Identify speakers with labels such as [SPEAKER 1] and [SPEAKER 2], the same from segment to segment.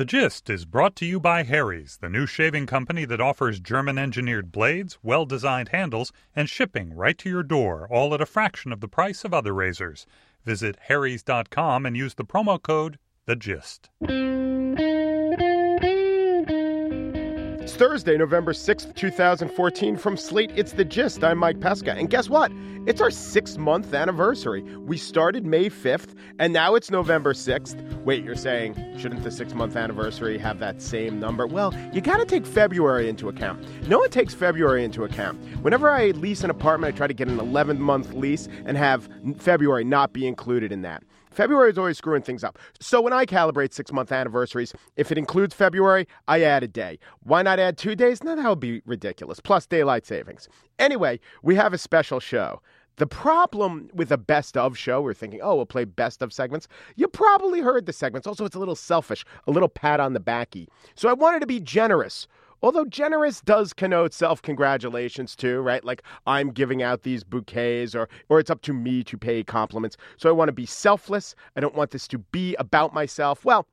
[SPEAKER 1] The Gist is brought to you by Harry's, the new shaving company that offers German engineered blades, well designed handles, and shipping right to your door, all at a fraction of the price of other razors. Visit harrys.com and use the promo code The Gist.
[SPEAKER 2] Thursday, November 6th, 2014. From Slate, it's The Gist. I'm Mike Pesca. And guess what? It's our six month anniversary. We started May 5th, and now it's November 6th. Wait, you're saying, shouldn't the six month anniversary have that same number? Well, you got to take February into account. No one takes February into account. Whenever I lease an apartment, I try to get an 11 month lease and have February not be included in that. February is always screwing things up. So when I calibrate six month anniversaries, if it includes February, I add a day. Why not add two days? No, that would be ridiculous. Plus daylight savings. Anyway, we have a special show. The problem with a best of show, we're thinking, oh, we'll play best of segments. You probably heard the segments. Also, it's a little selfish, a little pat on the backy. So I wanted to be generous. Although generous does connote self congratulations too, right? Like I'm giving out these bouquets or or it's up to me to pay compliments. So I want to be selfless. I don't want this to be about myself. Well,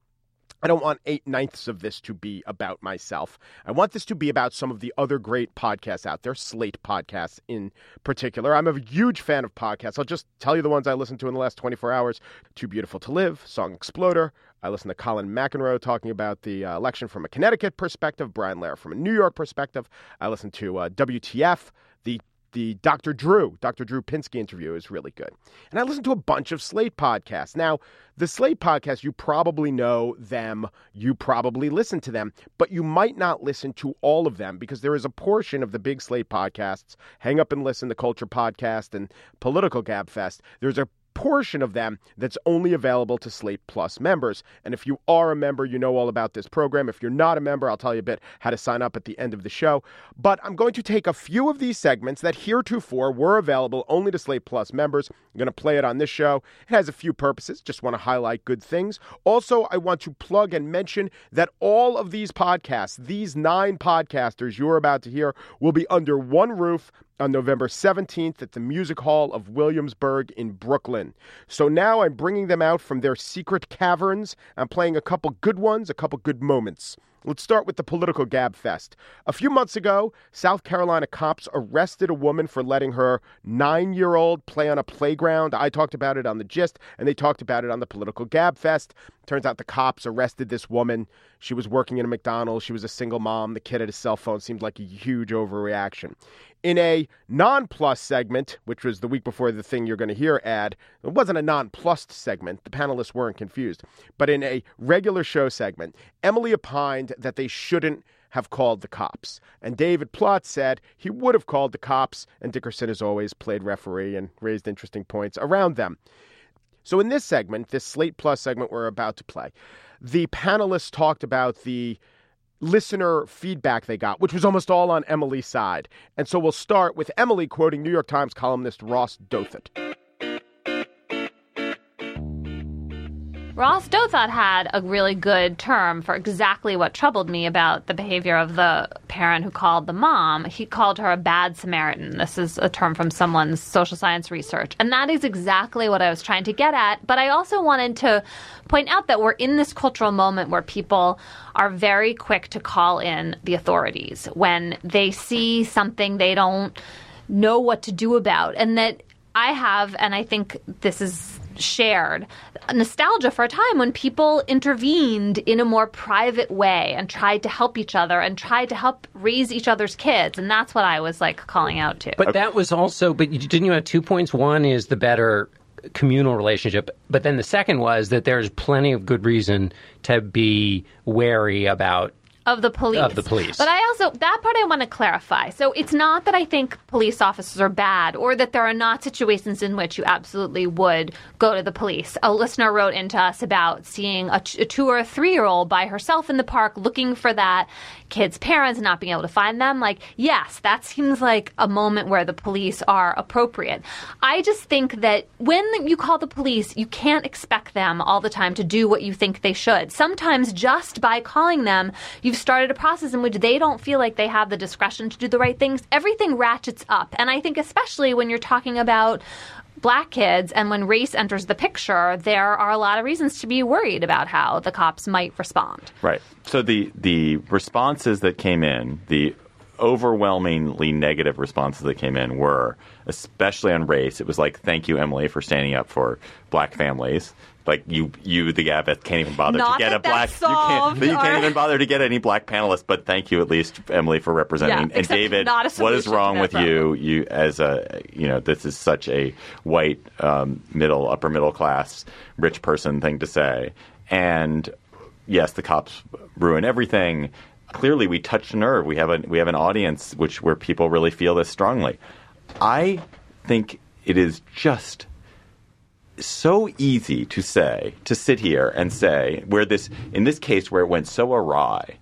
[SPEAKER 2] I don't want eight ninths of this to be about myself. I want this to be about some of the other great podcasts out there, Slate podcasts in particular. I'm a huge fan of podcasts. I'll just tell you the ones I listened to in the last 24 hours Too Beautiful to Live, Song Exploder. I listened to Colin McEnroe talking about the uh, election from a Connecticut perspective, Brian Lehrer from a New York perspective. I listened to uh, WTF, the the Dr. Drew, Dr. Drew Pinsky interview is really good. And I listened to a bunch of Slate podcasts. Now, the Slate podcasts, you probably know them, you probably listen to them, but you might not listen to all of them because there is a portion of the big Slate podcasts, Hang Up and Listen, the Culture Podcast, and Political Gab Fest. There's a portion of them that's only available to Slate Plus members. And if you are a member, you know all about this program. If you're not a member, I'll tell you a bit how to sign up at the end of the show. But I'm going to take a few of these segments that heretofore were available only to Slate Plus members. I'm going to play it on this show. It has a few purposes, just want to highlight good things. Also, I want to plug and mention that all of these podcasts, these nine podcasters you're about to hear, will be under one roof on November 17th at the Music Hall of Williamsburg in Brooklyn. So now I'm bringing them out from their secret caverns. I'm playing a couple good ones, a couple good moments. Let's start with the political gab fest. A few months ago, South Carolina cops arrested a woman for letting her nine year old play on a playground. I talked about it on the gist, and they talked about it on the political gab fest. Turns out the cops arrested this woman. She was working in a McDonald's. She was a single mom. The kid had a cell phone. Seemed like a huge overreaction. In a non plus segment, which was the week before the thing you're going to hear ad, it wasn't a non plus segment. The panelists weren't confused. But in a regular show segment, Emily opined that they shouldn't have called the cops. And David Plotz said he would have called the cops, and Dickerson, as always, played referee and raised interesting points around them. So, in this segment, this Slate Plus segment we're about to play, the panelists talked about the listener feedback they got, which was almost all on Emily's side. And so we'll start with Emily quoting New York Times columnist Ross Douthat.
[SPEAKER 3] Ross Douthat had a really good term for exactly what troubled me about the behavior of the parent who called the mom. He called her a bad Samaritan. This is a term from someone's social science research. And that is exactly what I was trying to get at. But I also wanted to point out that we're in this cultural moment where people are very quick to call in the authorities when they see something they don't know what to do about. And that I have, and I think this is shared nostalgia for a time when people intervened in a more private way and tried to help each other and tried to help raise each other's kids. And that's what I was like calling out to.
[SPEAKER 4] But that was also, but you, didn't you have two points? One is the better communal relationship, but then the second was that there's plenty of good reason to be wary about
[SPEAKER 3] of the police.
[SPEAKER 4] Of the police.
[SPEAKER 3] But I also, that part I want to clarify. So it's not that I think police officers are bad or that there are not situations in which you absolutely would go to the police. A listener wrote into us about seeing a, two or a three year old by herself in the park looking for that kid's parents not being able to find them. Like, yes, that seems like a moment where the police are appropriate. I just think that when you call the police, you can't expect them all the time to do what you think they should. Sometimes just by calling them, you've started a process in which they don't feel like they have the discretion to do the right things, everything ratchets up. And I think, especially when you're talking about black kids and when race enters the picture there are a lot of reasons to be worried about how the cops might respond.
[SPEAKER 5] Right. So the the responses that came in the overwhelmingly negative responses that came in were especially on race it was like thank you emily for standing up for black families like you, you the Gabeth can't even bother
[SPEAKER 3] Not
[SPEAKER 5] to get
[SPEAKER 3] that
[SPEAKER 5] a black. You can't, you can't even bother to get any black panelists. But thank you at least, Emily, for representing.
[SPEAKER 3] Yeah,
[SPEAKER 5] and David, what is wrong with you? You as a you know this is such a white um, middle upper middle class rich person thing to say. And yes, the cops ruin everything. Clearly, we touched a nerve. We have a we have an audience which where people really feel this strongly. I think it is just so easy to say to sit here and say where this in this case where it went so awry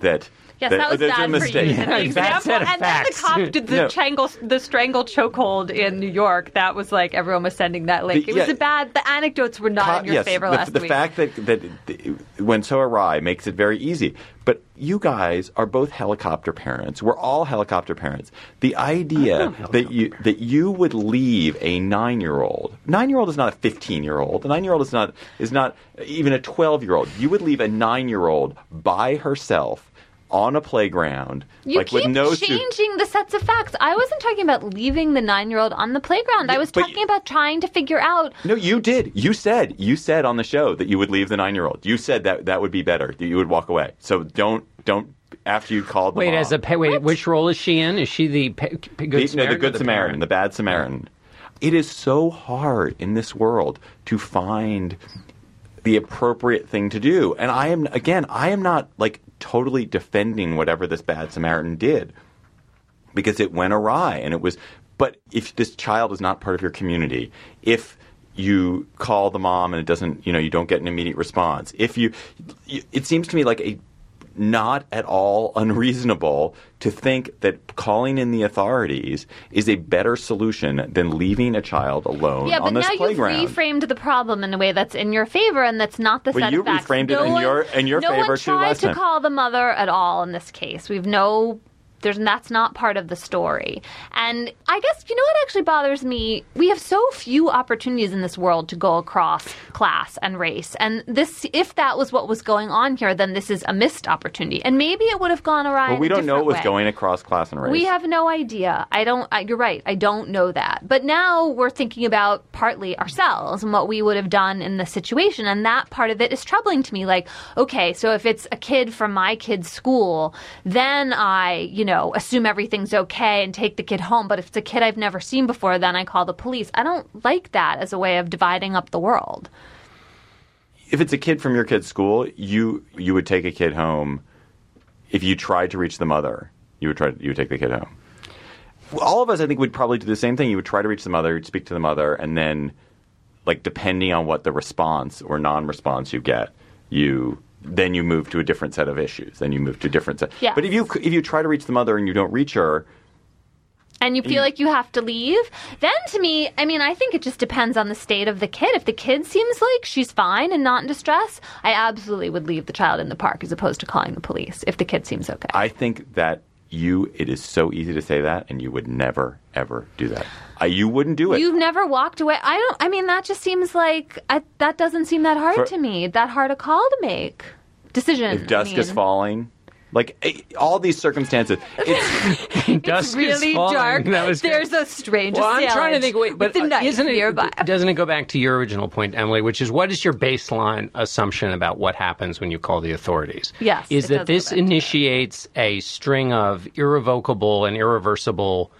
[SPEAKER 5] that
[SPEAKER 3] Yes, that was bad
[SPEAKER 5] a
[SPEAKER 3] for you.
[SPEAKER 5] mistake.
[SPEAKER 3] And the
[SPEAKER 4] Bad
[SPEAKER 3] example,
[SPEAKER 4] set of
[SPEAKER 3] and then the
[SPEAKER 4] facts.
[SPEAKER 3] cop did the
[SPEAKER 5] No.
[SPEAKER 3] strangle, the strangle chokehold in New York. That was like everyone was sending that link.
[SPEAKER 5] The-
[SPEAKER 3] it was
[SPEAKER 5] yeah.
[SPEAKER 3] a bad. The anecdotes were not
[SPEAKER 5] Co-
[SPEAKER 3] in your
[SPEAKER 5] yes,
[SPEAKER 3] favor
[SPEAKER 5] the,
[SPEAKER 3] last
[SPEAKER 5] the
[SPEAKER 3] week.
[SPEAKER 5] The fact that that it went so awry makes it very easy. But you guys are both helicopter parents. We're all helicopter parents. The idea that you that you would leave a nine year old nine year old is not a fifteen year old. A nine year old is not is not even a twelve year old. You would leave a nine year old by herself on a playground,
[SPEAKER 3] you
[SPEAKER 5] like
[SPEAKER 3] keep
[SPEAKER 5] with no su-
[SPEAKER 3] changing the sets of facts. I wasn't talking about leaving the nine-year-old on the playground. I was
[SPEAKER 5] but-
[SPEAKER 3] talking about trying to figure out.
[SPEAKER 5] No, you did. You said you said on the show that you would leave the nine year old. You said that that would be better. That you would walk away. So don't don't after you called. The
[SPEAKER 4] Wait,
[SPEAKER 5] mom.
[SPEAKER 4] as a pa- wait, which role is she in? Is she the pa- p- good
[SPEAKER 5] the, no,
[SPEAKER 4] Samaritan?
[SPEAKER 5] the good
[SPEAKER 4] the
[SPEAKER 5] Samaritan,
[SPEAKER 4] parent?
[SPEAKER 5] the bad Samaritan. It is so hard in this world to find the appropriate thing to do. And I am again, I am not like totally defending whatever this bad Samaritan did because it went awry and it was but if this child is not part of your community, if you call the mom and it doesn't, you know, you don't get an immediate response. If you, it seems to me like a not at all unreasonable to think that calling in the authorities is a better solution than leaving a child alone
[SPEAKER 3] Yeah, but
[SPEAKER 5] on this
[SPEAKER 3] now you've reframed the problem in a way that's in your favor, and that's not the
[SPEAKER 5] Well,
[SPEAKER 3] set
[SPEAKER 5] you
[SPEAKER 3] of facts.
[SPEAKER 5] reframed it
[SPEAKER 3] no
[SPEAKER 5] in
[SPEAKER 3] one,
[SPEAKER 5] your- in your
[SPEAKER 3] no
[SPEAKER 5] favor
[SPEAKER 3] one
[SPEAKER 5] too
[SPEAKER 3] tried
[SPEAKER 5] last
[SPEAKER 3] to
[SPEAKER 5] time.
[SPEAKER 3] call the mother at all in this case. We've no. There's that's not part of the story. And I guess you know what actually bothers me? We have so few opportunities in this world to go across class and race. And this if that was what was going on here, then this is a missed opportunity. And maybe it would have gone awry. Well,
[SPEAKER 5] we don't know it was
[SPEAKER 3] way.
[SPEAKER 5] going across class and race.
[SPEAKER 3] We have no idea. I don't. I, you're right. I don't know that. But now we're thinking about partly ourselves and what we would have done in this situation, and that part of it is troubling to me. Like, okay, so if it's a kid from my kid's school, then I, you know, assume everything's okay and take the kid home. But if it's a kid I've never seen before, then I call the police. I don't like that as a way of dividing up the world.
[SPEAKER 5] if it's a kid from your kid's school, you you would take a kid home. If you tried to reach the mother, you would try. You would take the kid home. All of us, I think, would probably do the same thing. You would try to reach the mother, you'd speak to the mother, and then, like, depending on what the response or non-response you get, you then you move to a different set of issues. Then you move to a different set.
[SPEAKER 3] Yes.
[SPEAKER 5] But if you if you try to reach the mother and you don't reach her,
[SPEAKER 3] and you feel like you have to leave, then to me, I mean, I think it just depends on the state of the kid. If the kid seems like she's fine and not in distress, I absolutely would leave the child in the park as opposed to calling the police if the kid seems okay.
[SPEAKER 5] I think that you it is so easy to say that, and you would never ever do that. Uh, you wouldn't do it.
[SPEAKER 3] You've never walked away. I don't. I mean, that just seems like I, that doesn't seem that hard
[SPEAKER 5] For-
[SPEAKER 3] to me. That hard a call to make. Decision.
[SPEAKER 5] if dusk
[SPEAKER 3] I mean.
[SPEAKER 5] is falling, Like eh, all these circumstances, it's
[SPEAKER 4] Dusk is
[SPEAKER 3] really dark.
[SPEAKER 4] That was
[SPEAKER 3] There's a strange
[SPEAKER 4] Well, I'm trying to think. Wait, but
[SPEAKER 3] the
[SPEAKER 4] isn't it?
[SPEAKER 3] nearby.
[SPEAKER 4] Doesn't it go back to your original point, Emily, which is what is your baseline assumption about what happens when you call the authorities?
[SPEAKER 3] Yes,
[SPEAKER 4] is
[SPEAKER 3] it
[SPEAKER 4] that
[SPEAKER 3] does
[SPEAKER 4] this
[SPEAKER 3] back to that.
[SPEAKER 4] initiates a string of irrevocable and irreversible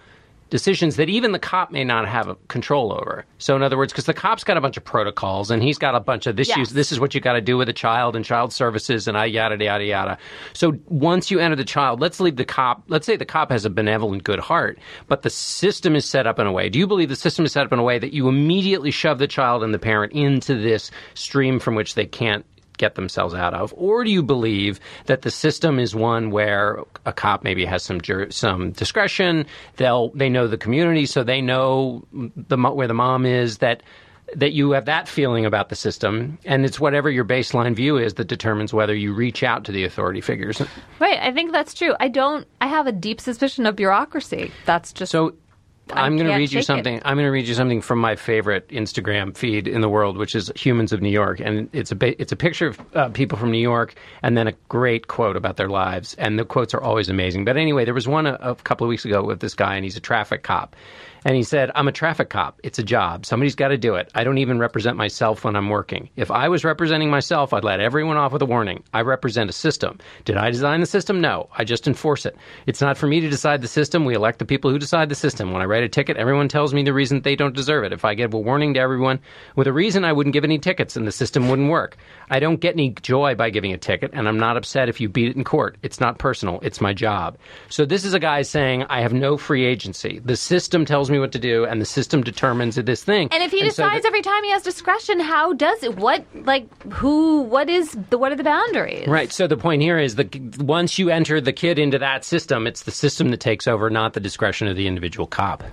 [SPEAKER 4] decisions that even the cop may not have control over. So, in other words, because the cop's got a bunch of protocols and he's got a bunch of this.
[SPEAKER 3] Yes.
[SPEAKER 4] use- This is what you got to do with a child and child services and I yada yada yada. So once you enter the child, let's leave the cop. Let's say the cop has a benevolent, good heart, but the system is set up in a way. Do you believe the system is set up in a way that you immediately shove the child and the parent into this stream from which they can't? Get themselves out of, or do you believe that the system is one where a cop maybe has some jur- some discretion? They'll they know the community, so they know the where the mom is. That that you have that feeling about the system, and it's whatever your baseline view is that determines whether you reach out to the authority figures.
[SPEAKER 3] Right, I think that's true. I don't. I have a deep suspicion of bureaucracy. That's just
[SPEAKER 4] So I'm going to read you
[SPEAKER 3] shake it.
[SPEAKER 4] something. I'm going to read you something from my favorite Instagram feed in the world, which is Humans of New York, and it's a ba- it's a picture of uh, people from New York, and then a great quote about their lives, and the quotes are always amazing. But anyway, there was one a, a couple of weeks ago with this guy, and he's a traffic cop. And he said, I'm a traffic cop. It's a job. Somebody's got to do it. I don't even represent myself when I'm working. If I was representing myself, I'd let everyone off with a warning. I represent a system. Did I design the system? No. I just enforce it. It's not for me to decide the system. We elect the people who decide the system. When I write a ticket, everyone tells me the reason they don't deserve it. If I give a warning to everyone with a reason, I wouldn't give any tickets and the system wouldn't work. I don't get any joy by giving a ticket, and I'm not upset if you beat it in court. It's not personal. It's my job. So this is a guy saying, I have no free agency. The system tells me what to do, and the system determines this thing.
[SPEAKER 3] And if he
[SPEAKER 4] so
[SPEAKER 3] decides
[SPEAKER 4] the-
[SPEAKER 3] every time he has discretion, how does it? What like who? What is the? What are the boundaries?
[SPEAKER 4] Right. So the point here is that once you enter the kid into that system, it's the system that takes over, not the discretion of the individual cop.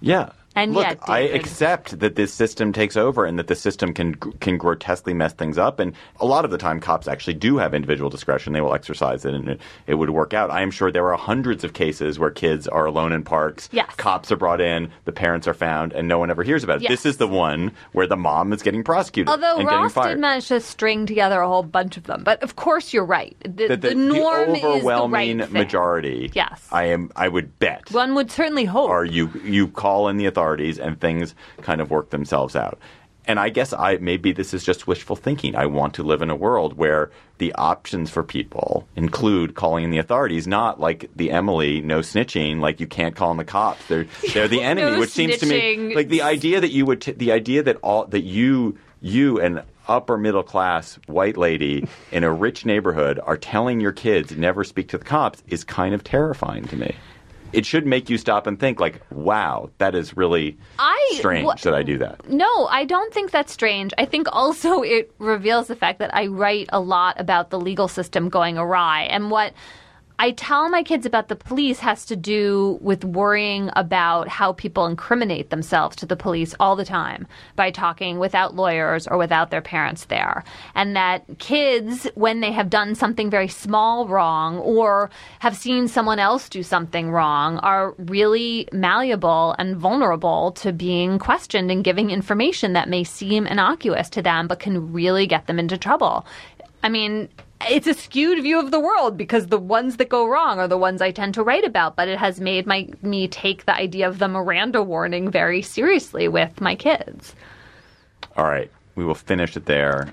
[SPEAKER 5] Yeah.
[SPEAKER 3] And
[SPEAKER 5] Look,
[SPEAKER 3] yet,
[SPEAKER 5] I accept that this system takes over and that the system can can grotesquely mess things up. And a lot of the time, cops actually do have individual discretion. They will exercise it, and it, it would work out. I am sure there are hundreds of cases where kids are alone in parks.
[SPEAKER 3] Yes.
[SPEAKER 5] Cops are brought in, the parents are found, and no one ever hears about it.
[SPEAKER 3] Yes.
[SPEAKER 5] This is the one where the mom is getting prosecuted
[SPEAKER 3] Although
[SPEAKER 5] and getting
[SPEAKER 3] Ross did manage to string together a whole bunch of them, but of course you're right. The,
[SPEAKER 5] that the,
[SPEAKER 3] the norm
[SPEAKER 5] the overwhelming
[SPEAKER 3] is the right
[SPEAKER 5] majority.
[SPEAKER 3] Yes.
[SPEAKER 5] I am. I would bet.
[SPEAKER 3] One would certainly hope.
[SPEAKER 5] are you you call in the authorities and things kind of work themselves out. And I guess I maybe this is just wishful thinking. I want to live in a world where the options for people include calling in the authorities, not like the Emily no snitching, like you can't call in the cops. They're they're the enemy,
[SPEAKER 3] No
[SPEAKER 5] which seems to me like the idea that you would t- the idea that all that you you and upper middle class white lady in a rich neighborhood are telling your kids never speak to the cops is kind of terrifying to me. It should make you stop and think like, wow, that is really
[SPEAKER 3] I-
[SPEAKER 5] strange
[SPEAKER 3] wha-
[SPEAKER 5] that I do that.
[SPEAKER 3] No, I don't think that's strange. I think also it reveals the fact that I write a lot about the legal system going awry. And what I tell my kids about the police has to do with worrying about how people incriminate themselves to the police all the time by talking without lawyers or without their parents there. And that kids, when they have done something very small wrong or have seen someone else do something wrong, are really malleable and vulnerable to being questioned and giving information that may seem innocuous to them but can really get them into trouble. I mean, it's a skewed view of the world because the ones that go wrong are the ones I tend to write about, but it has made my me take the idea of the Miranda warning very seriously with my kids.
[SPEAKER 5] All right, we will finish it there.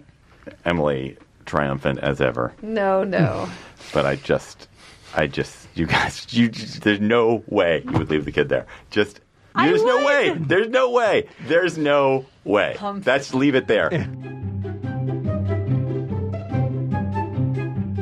[SPEAKER 5] Emily, triumphant as ever.
[SPEAKER 3] No, no.
[SPEAKER 5] But I just, I just, you guys, you, there's no way you would leave the kid there. Just,
[SPEAKER 3] I
[SPEAKER 5] there's no way. There's no way. There's no way. That's leave it there.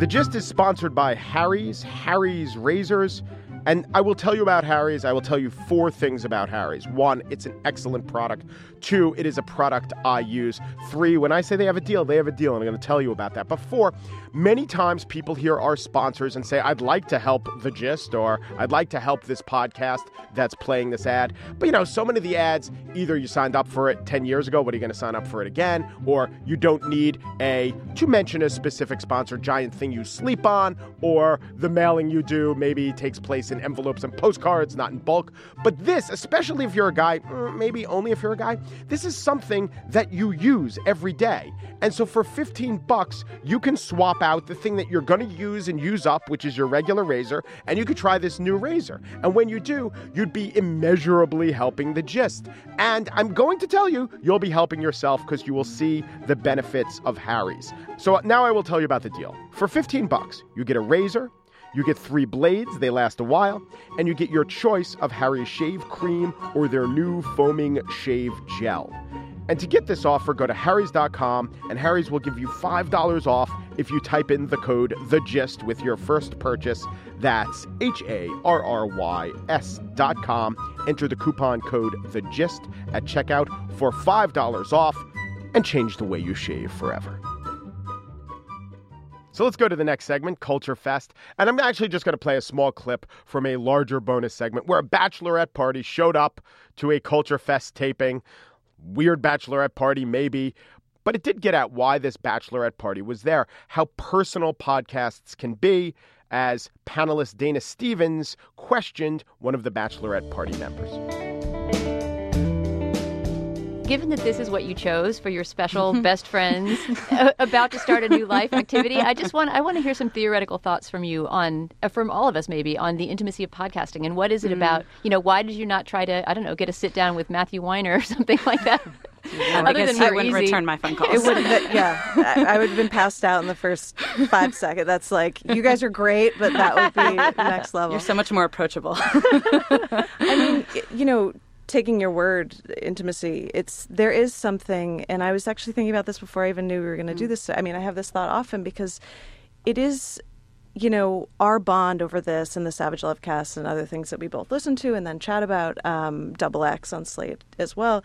[SPEAKER 2] The Gist is sponsored by Harry's, Harry's Razors. And I will tell you about Harry's. I will tell you four things about Harry's. One, it's an excellent product. Two, it is a product I use. Three, when I say they have a deal, they have a deal, and I'm going to tell you about that. But four, many times people hear our sponsors and say, I'd like to help The Gist, or I'd like to help this podcast that's playing this ad. But you know, so many of the ads, either you signed up for it 10 years ago, but are you going to sign up for it again? Or you don't need a, to mention a specific sponsor, giant thing you sleep on, or the mailing you do maybe takes place in envelopes and postcards, not in bulk. But this, especially if you're a guy, mm, maybe only if you're a guy, this is something that you use every day. And so for 15 bucks, you can swap out the thing that you're going to use and use up, which is your regular razor, and you could try this new razor. And when you do, you'd be immeasurably helping the gist. And I'm going to tell you, you'll be helping yourself because you will see the benefits of Harry's. So now I will tell you about the deal. For 15 bucks, you get a razor, you get three blades, they last a while, and you get your choice of Harry's shave cream or their new foaming shave gel. And to get this offer, go to Harry's.com and Harry's will give you $5 off if you type in the code The Gist with your first purchase. That's H A R R Y S.com. Enter the coupon code The Gist at checkout for $5 off and change the way you shave forever. So let's go to the next segment, Culture Fest. And I'm actually just going to play a small clip from a larger bonus segment where a bachelorette party showed up to a Culture Fest taping weird bachelorette party, maybe. But it did get at why this bachelorette party was there, how personal podcasts can be, as panelist Dana Stevens questioned one of the bachelorette party members.
[SPEAKER 6] Given that this is what you chose for your special best friends uh, about to start a new life activity, I just want I want to hear some theoretical thoughts from you on uh, from all of us maybe on the intimacy of podcasting and what is it mm. about? You know, why did you not try to I don't know get a sit down with Matthew Weiner or something like that?
[SPEAKER 7] Yeah, Other than I wouldn't easy. return my phone calls.
[SPEAKER 8] It would, yeah, I, I would have been passed out in the first five seconds. That's like you guys are great, but that would be next level.
[SPEAKER 7] You're so much more approachable.
[SPEAKER 8] I mean, you know, taking your word intimacy it's there is something and i was actually thinking about this before i even knew we were going to mm. do this i mean i have this thought often because it is you know our bond over this and the savage love cast and other things that we both listen to and then chat about um, double x on slate as well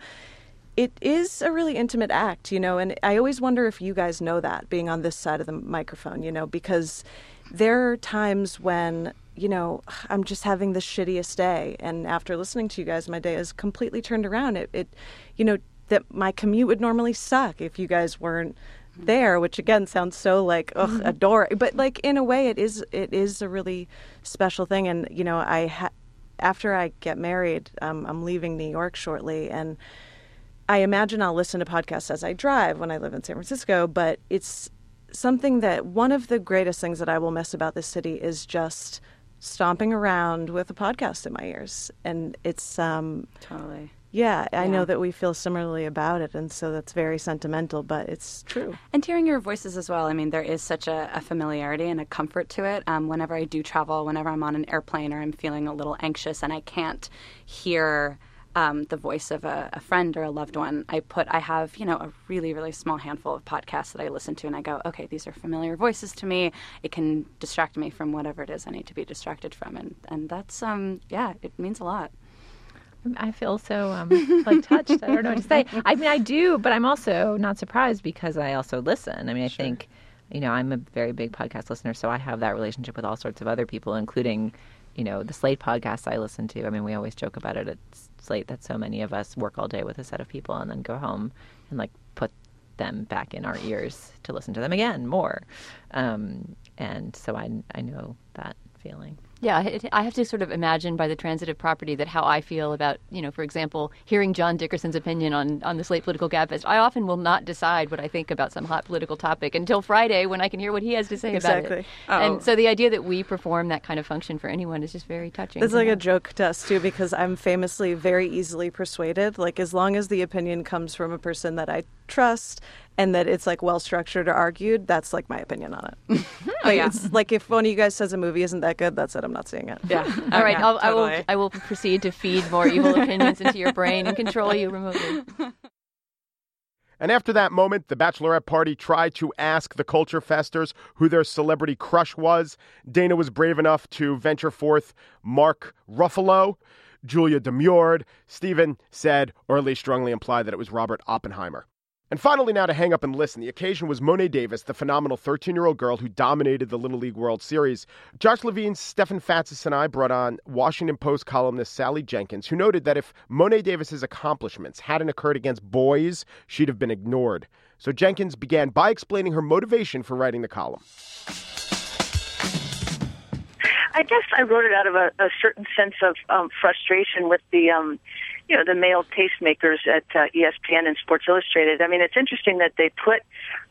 [SPEAKER 8] it is a really intimate act you know and i always wonder if you guys know that being on this side of the microphone you know because there are times when you know, I'm just having the shittiest day. And after listening to you guys, my day is completely turned around. It, it you know, that my commute would normally suck if you guys weren't there, which again sounds so like ugh, mm-hmm. adore. But like in a way, it is it is a really special thing. And you know, I ha- after I get married, um, I'm leaving New York shortly, and I imagine I'll listen to podcasts as I drive when I live in San Francisco. But it's something that one of the greatest things that I will miss about this city is just stomping around with a podcast in my ears, and it's um,
[SPEAKER 7] totally.
[SPEAKER 8] Yeah, I yeah. know that we feel similarly about it, and so that's very sentimental, but it's true.
[SPEAKER 7] And hearing your voices as well. I mean, there is such a, a familiarity and a comfort to it. Um, whenever I do travel, whenever I'm on an airplane or I'm feeling a little anxious and I can't hear um, the voice of a, a, friend or a loved one, I put I have you know a really really small handful of podcasts that I listen to, and I go, okay, these are familiar voices to me. It can distract me from whatever it is I need to be distracted from, and and that's um yeah, it means a lot.
[SPEAKER 9] I feel so um, like touched. I don't know what to say. I mean, I do, but I'm also not surprised because I also listen. I mean, I sure. think, you know, I'm a very big podcast listener, so I have that relationship with all sorts of other people, including, you know, the Slate podcasts I listen to. I mean, we always joke about it. It's slate that so many of us work all day with a set of people and then go home and like put them back in our ears to listen to them again more. Um, and so I, I know that feeling.
[SPEAKER 6] Yeah, I have to sort of imagine by the transitive property that how I feel about, you know, for example, hearing John Dickerson's opinion on, on the Slate Political Gabfest. I often will not decide what I think about some hot political topic until Friday when I can hear what he has to say
[SPEAKER 8] exactly.
[SPEAKER 6] about it. Oh. And so the idea that we perform that kind of function for anyone is just very touching.
[SPEAKER 8] It's like know. a joke to us, too, because I'm famously very easily persuaded. Like, as long as the opinion comes from a person that I trust and that it's like well structured or argued, that's like my opinion on it. oh, yeah. It's like if one of you guys says a movie isn't that good, that's it. I'm not seeing it.
[SPEAKER 6] Yeah. All right. Yeah, totally. I will. I will proceed to feed more evil opinions into your brain and control you remotely.
[SPEAKER 2] And after that moment, the bachelorette party tried to ask the culture festers who their celebrity crush was. Dana was brave enough to venture forth Mark Ruffalo. Julia demurred. Stephen said, or at least strongly implied, that it was Robert Oppenheimer. And finally, now to hang up and listen. The occasion was Mo'ne Davis, the phenomenal 13 year old girl who dominated the Little League World Series. Josh Levin, Stefan Fatsis, and I brought on Washington Post columnist Sally Jenkins, who noted that if Mo'ne Davis's accomplishments hadn't occurred against boys, she'd have been ignored. So Jenkins began by explaining her motivation for writing the column.
[SPEAKER 10] I guess I wrote it out of a, a certain sense of um, frustration with the, um, you know, the male tastemakers at uh, ESPN and Sports Illustrated. I mean, it's interesting that they put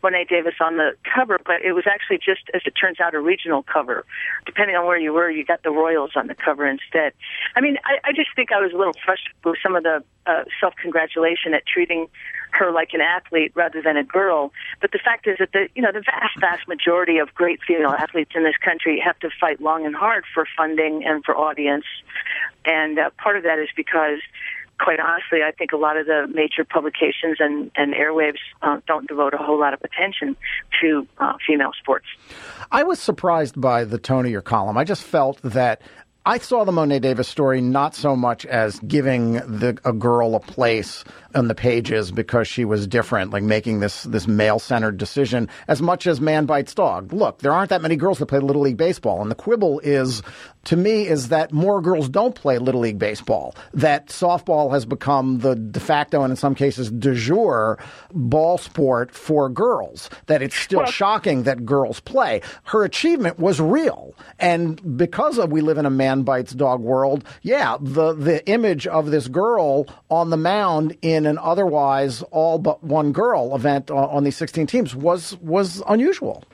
[SPEAKER 10] Mo'ne Davis on the cover, but it was actually just, as it turns out, a regional cover. Depending on where you were, you got the Royals on the cover instead. I mean, I, I just think I was a little frustrated with some of the uh, self-congratulation at treating her like an athlete rather than a girl. But the fact is that the you know the vast vast majority of great female athletes in this country have to fight long and hard for funding and for audience, and uh, part of that is because. Quite honestly, I think a lot of the major publications and, and airwaves uh, don't devote a whole lot of attention to uh, female sports.
[SPEAKER 11] I was surprised by the tone of your column. I just felt that I saw the Mo'ne Davis story not so much as giving the, a girl a place on the pages because she was different, like making this this male centered decision, as much as man bites dog. Look, there aren't that many girls that play little league baseball, and the quibble is, to me, is that more girls don't play little league baseball. That softball has become the de facto and in some cases de jour ball sport for girls. That it's still well, shocking that girls play. Her achievement was real, and because of we live in a man bites dog world, yeah, the the image of this girl on the mound in an otherwise all but one girl event on these 16 teams was was unusual.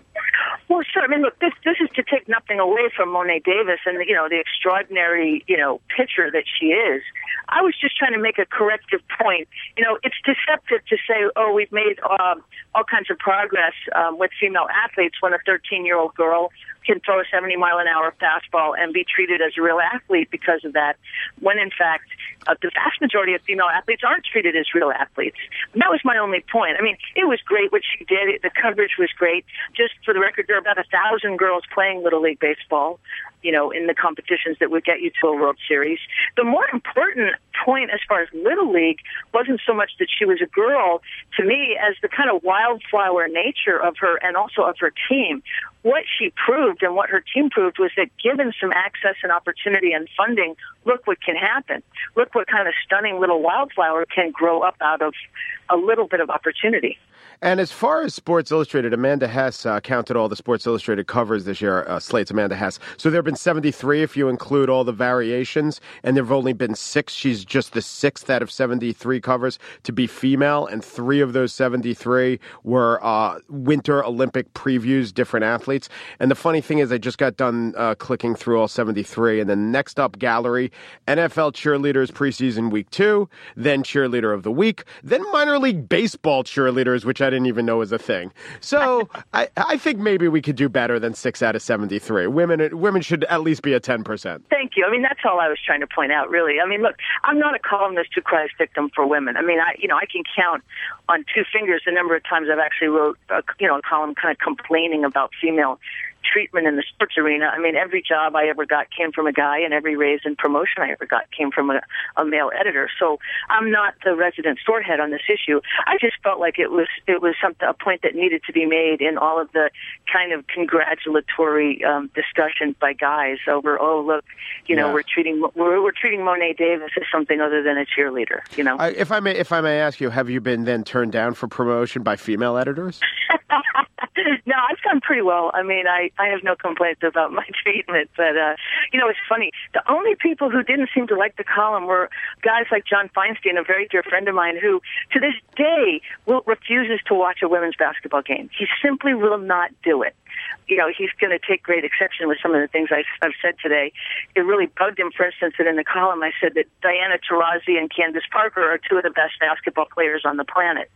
[SPEAKER 10] Well, sure. I mean, look, this this is to take nothing away from Mo'ne Davis and you know the extraordinary you know pitcher that she is. I was just trying to make a corrective point. You know, it's deceptive to say, oh, we've made um, all kinds of progress um, with female athletes when a 13 year old girl can throw a 70 mile an hour fastball and be treated as a real athlete because of that, when in fact, uh, the vast majority of female athletes aren't treated as real athletes. And that was my only point. I mean, it was great what she did. The coverage was great. Just for the record, there are about a thousand girls playing Little League Baseball you know, in the competitions that would get you to a World Series. The more important point as far as Little League wasn't so much that she was a girl to me as the kind of wildflower nature of her and also of her team. What she proved and what her team proved was that given some access and opportunity and funding, look what can happen. Look what kind of stunning little wildflower can grow up out of a little bit of opportunity.
[SPEAKER 2] And as far as Sports Illustrated, Amanda Hess uh, counted all the Sports Illustrated covers this year. Uh, Slate's Amanda Hess. So there have been 73 if you include all the variations, and there have only been six. She's just the sixth out of 73 covers to be female, and three of those 73 were uh, Winter Olympic previews, different athletes. And the funny thing is, I just got done uh, clicking through all 73, and then next up, gallery NFL cheerleaders preseason week two, then cheerleader of the week, then minor league baseball cheerleaders, which I didn't even know was a thing. So I, I think maybe we could do better than six out of 73. Women, women should at least be a 10%.
[SPEAKER 10] Thank you. I mean, that's all I was trying to point out, really. I mean, look, I'm not a columnist who cries victim for women. I mean, I, you know, I can count on two fingers the number of times I've actually wrote, a, you know, a column kind of complaining about female treatment in the sports arena. I mean, every job I ever got came from a guy, and every raise and promotion I ever got came from a, a male editor. So I'm not the resident storehead on this issue. I just felt like it was it was something a point that needed to be made in all of the kind of congratulatory um, discussions by guys over, oh look, you know, yeah. we're treating we're, we're treating Mo'ne Davis as something other than a cheerleader. You know,
[SPEAKER 2] I, if I may if I may ask you, have you been then turned down for promotion by female editors?
[SPEAKER 10] no, I've done pretty well. I mean, I I have no complaints about my treatment, but uh, you know, it's funny. The only people who didn't seem to like the column were guys like John Feinstein, a very dear friend of mine, who to this day will refuses to watch a women's basketball game. He simply will not do it you know, he's going to take great exception with some of the things I, I've said today. It really bugged him, for instance, that in the column I said that Diana Taurasi and Candace Parker are two of the best basketball players on the planet.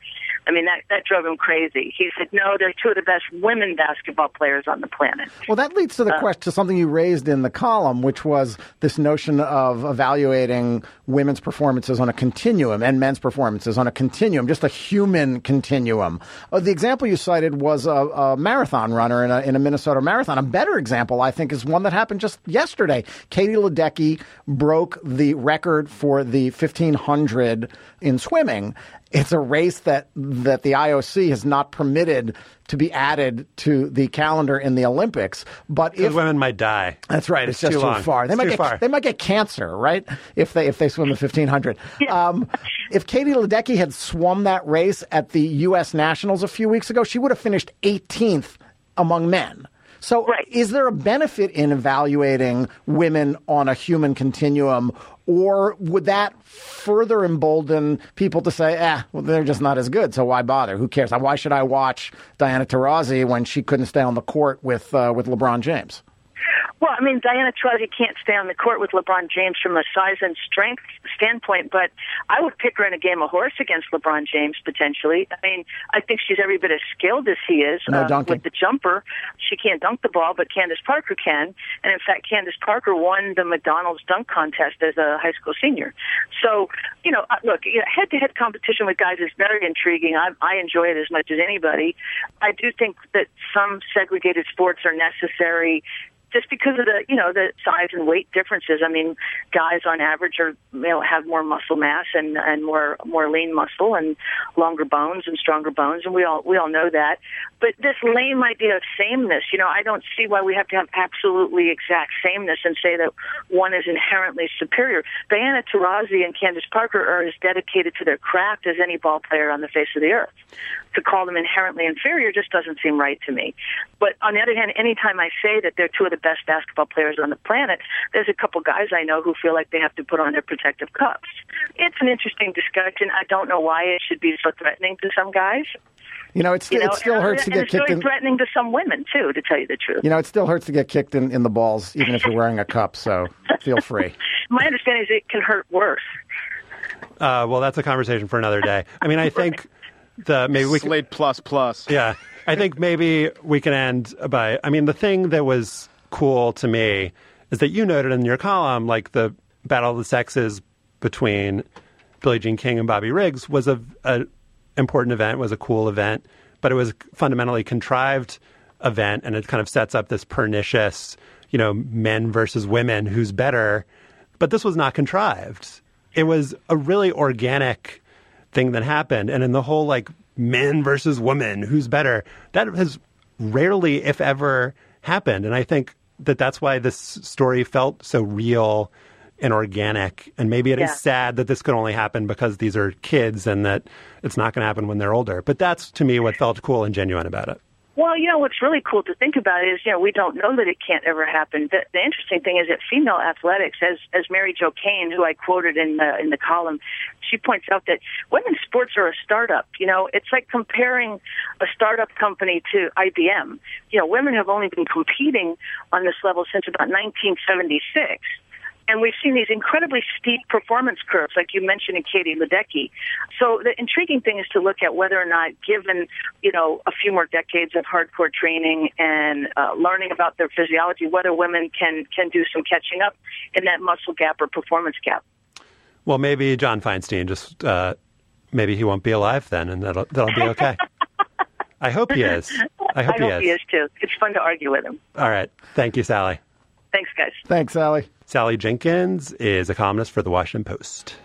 [SPEAKER 10] I mean, that, that drove him crazy. He said, no, they're two of the best women basketball players on the planet.
[SPEAKER 11] Well, that leads to the uh, question, to something you raised in the column, which was this notion of evaluating women's performances on a continuum and men's performances on a continuum, just a human continuum. Uh, the example you cited was a, a marathon runner in a, in a Minnesota marathon. A better example, I think, is one that happened just yesterday. Katie Ledecky broke the record for the 1500 in swimming. It's a race that that the IOC has not permitted to be added to the calendar in the Olympics. But if
[SPEAKER 12] women might die,
[SPEAKER 11] that's right. It's, it's just too, too far. They
[SPEAKER 12] it's
[SPEAKER 11] might get
[SPEAKER 12] far.
[SPEAKER 11] they might get cancer, right? If they if they swim the fifteen hundred. Um, if Katie Ledecky had swum that race at the U.S. Nationals a few weeks ago, she would have finished 18th among men. So, is there a benefit in evaluating women on a human continuum, or would that further embolden people to say, "Ah, well, they're just not as good, so why bother? Who cares? Why should I watch Diana Taurasi when she couldn't stay on the court with uh, with LeBron James?"
[SPEAKER 10] Well, I mean, Diana Taurasi can't stay on the court with LeBron James from a size and strength standpoint, but I would pick her in a game of horse against LeBron James potentially. I mean, I think she's every bit as skilled as he is
[SPEAKER 11] No
[SPEAKER 10] uh, with the jumper. She can't dunk the ball, but Candace Parker can. And in fact, Candace Parker won the McDonald's dunk contest as a high school senior. So, you know, uh, look, head to head competition with guys is very intriguing. I, I enjoy it as much as anybody. I do think that some segregated sports are necessary just because of the you know the size and weight differences. I mean, guys on average are you know have more muscle mass and and more more lean muscle and longer bones and stronger bones, and we all we all know that. But this lame idea of sameness, you know, I don't see why we have to have absolutely exact sameness and say that one is inherently superior. Diana Taurasi and Candace Parker are as dedicated to their craft as any ball player on the face of the earth to call them inherently inferior just doesn't seem right to me. But on the other hand, anytime I say that they're two of the best basketball players on the planet, there's a couple guys I know who feel like they have to put on their protective cuffs. It's an interesting discussion. I don't know why it should be so threatening to some guys.
[SPEAKER 11] You know, it's,
[SPEAKER 10] You know,
[SPEAKER 11] it still
[SPEAKER 10] and,
[SPEAKER 11] hurts to
[SPEAKER 10] and
[SPEAKER 11] get
[SPEAKER 10] it's
[SPEAKER 11] kicked
[SPEAKER 10] really
[SPEAKER 11] in.
[SPEAKER 10] threatening to some women too, to tell you the truth.
[SPEAKER 11] You know, it still hurts to get kicked in, in the balls, even if you're wearing a cup. So feel free.
[SPEAKER 10] My understanding is it can hurt worse.
[SPEAKER 12] Uh, well, that's a conversation for another day. I mean, I think the maybe we
[SPEAKER 2] Slate plus plus.
[SPEAKER 12] Yeah, I think maybe we can end by. I mean, the thing that was cool to me is that you noted in your column, like the battle of the sexes between Billie Jean King and Bobby Riggs was a, a important event, was a cool event, but it was fundamentally contrived event, and it kind of sets up this pernicious, you know, men versus women, who's better. But this was not contrived. It was a really organic thing that happened, and in the whole like men versus women, who's better, that has rarely, if ever, happened. And I think that that's why this story felt so real and organic. And maybe it is
[SPEAKER 10] Yeah.
[SPEAKER 12] sad that this could only happen because these are kids and that it's not going to happen when they're older. But that's to me what felt cool and genuine about it.
[SPEAKER 10] Well, you know what's really cool to think about is you know we don't know that it can't ever happen. The, the interesting thing is that female athletics, as as Mary Jo Kane, who I quoted in the in the column, she points out that women's sports are a startup. You know, it's like comparing a startup company to IBM. You know, women have only been competing on this level since about 1976. And we've seen these incredibly steep performance curves, like you mentioned in Katie Ledecky. So the intriguing thing is to look at whether or not, given you know a few more decades of hardcore training and uh, learning about their physiology, whether women can can do some catching up in that muscle gap or performance gap.
[SPEAKER 12] Well, maybe John Feinstein just uh, maybe he won't be alive then, and that'll that'll be okay. I hope he is. I hope,
[SPEAKER 10] he is too. It's fun to argue with him.
[SPEAKER 12] All right. Thank you, Sally.
[SPEAKER 10] Thanks, guys.
[SPEAKER 11] Thanks, Sally.
[SPEAKER 12] Sally Jenkins is a columnist for the Washington Post.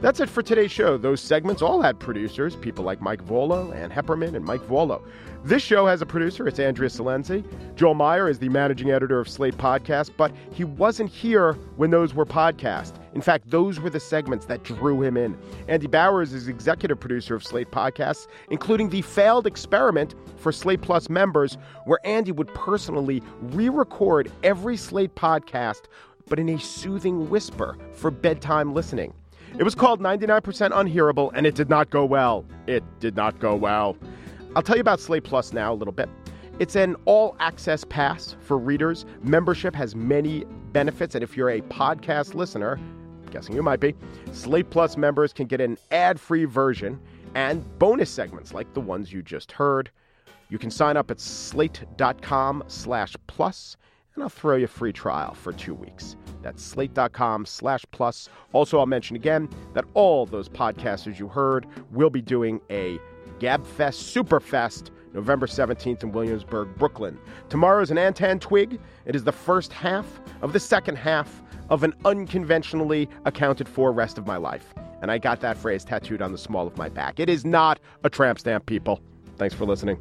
[SPEAKER 2] That's it for today's show. Those segments all had producers, people like Mike Vuolo, Ann Heppermann, and Mike Vuolo. This show has a producer. It's Andrea Silenzi. Joel Meyer is the managing editor of Slate Podcast, but he wasn't here when those were podcast. In fact, those were the segments that drew him in. Andy Bowers is executive producer of Slate Podcasts, including the failed experiment for Slate Plus members, where Andy would personally re record every Slate podcast, but in a soothing whisper for bedtime listening. It was called 99% Unhearable, and it did not go well. It did not go well. I'll tell you about Slate Plus now a little bit. It's an all access pass for readers. Membership has many benefits, and if you're a podcast listener, guessing you might be, Slate Plus members can get an ad free version and bonus segments like the ones you just heard. You can sign up at slate.com slash plus, and I'll throw you a free trial for two weeks. That's slate.com slash plus. Also, I'll mention again that all those podcasters you heard will be doing a GabFest Superfest November 17th in Williamsburg, Brooklyn. Tomorrow is an Antan Twig. It is the first half of the second half of an unconventionally accounted for rest of my life. And I got that phrase tattooed on the small of my back. It is not a tramp stamp, people. Thanks for listening.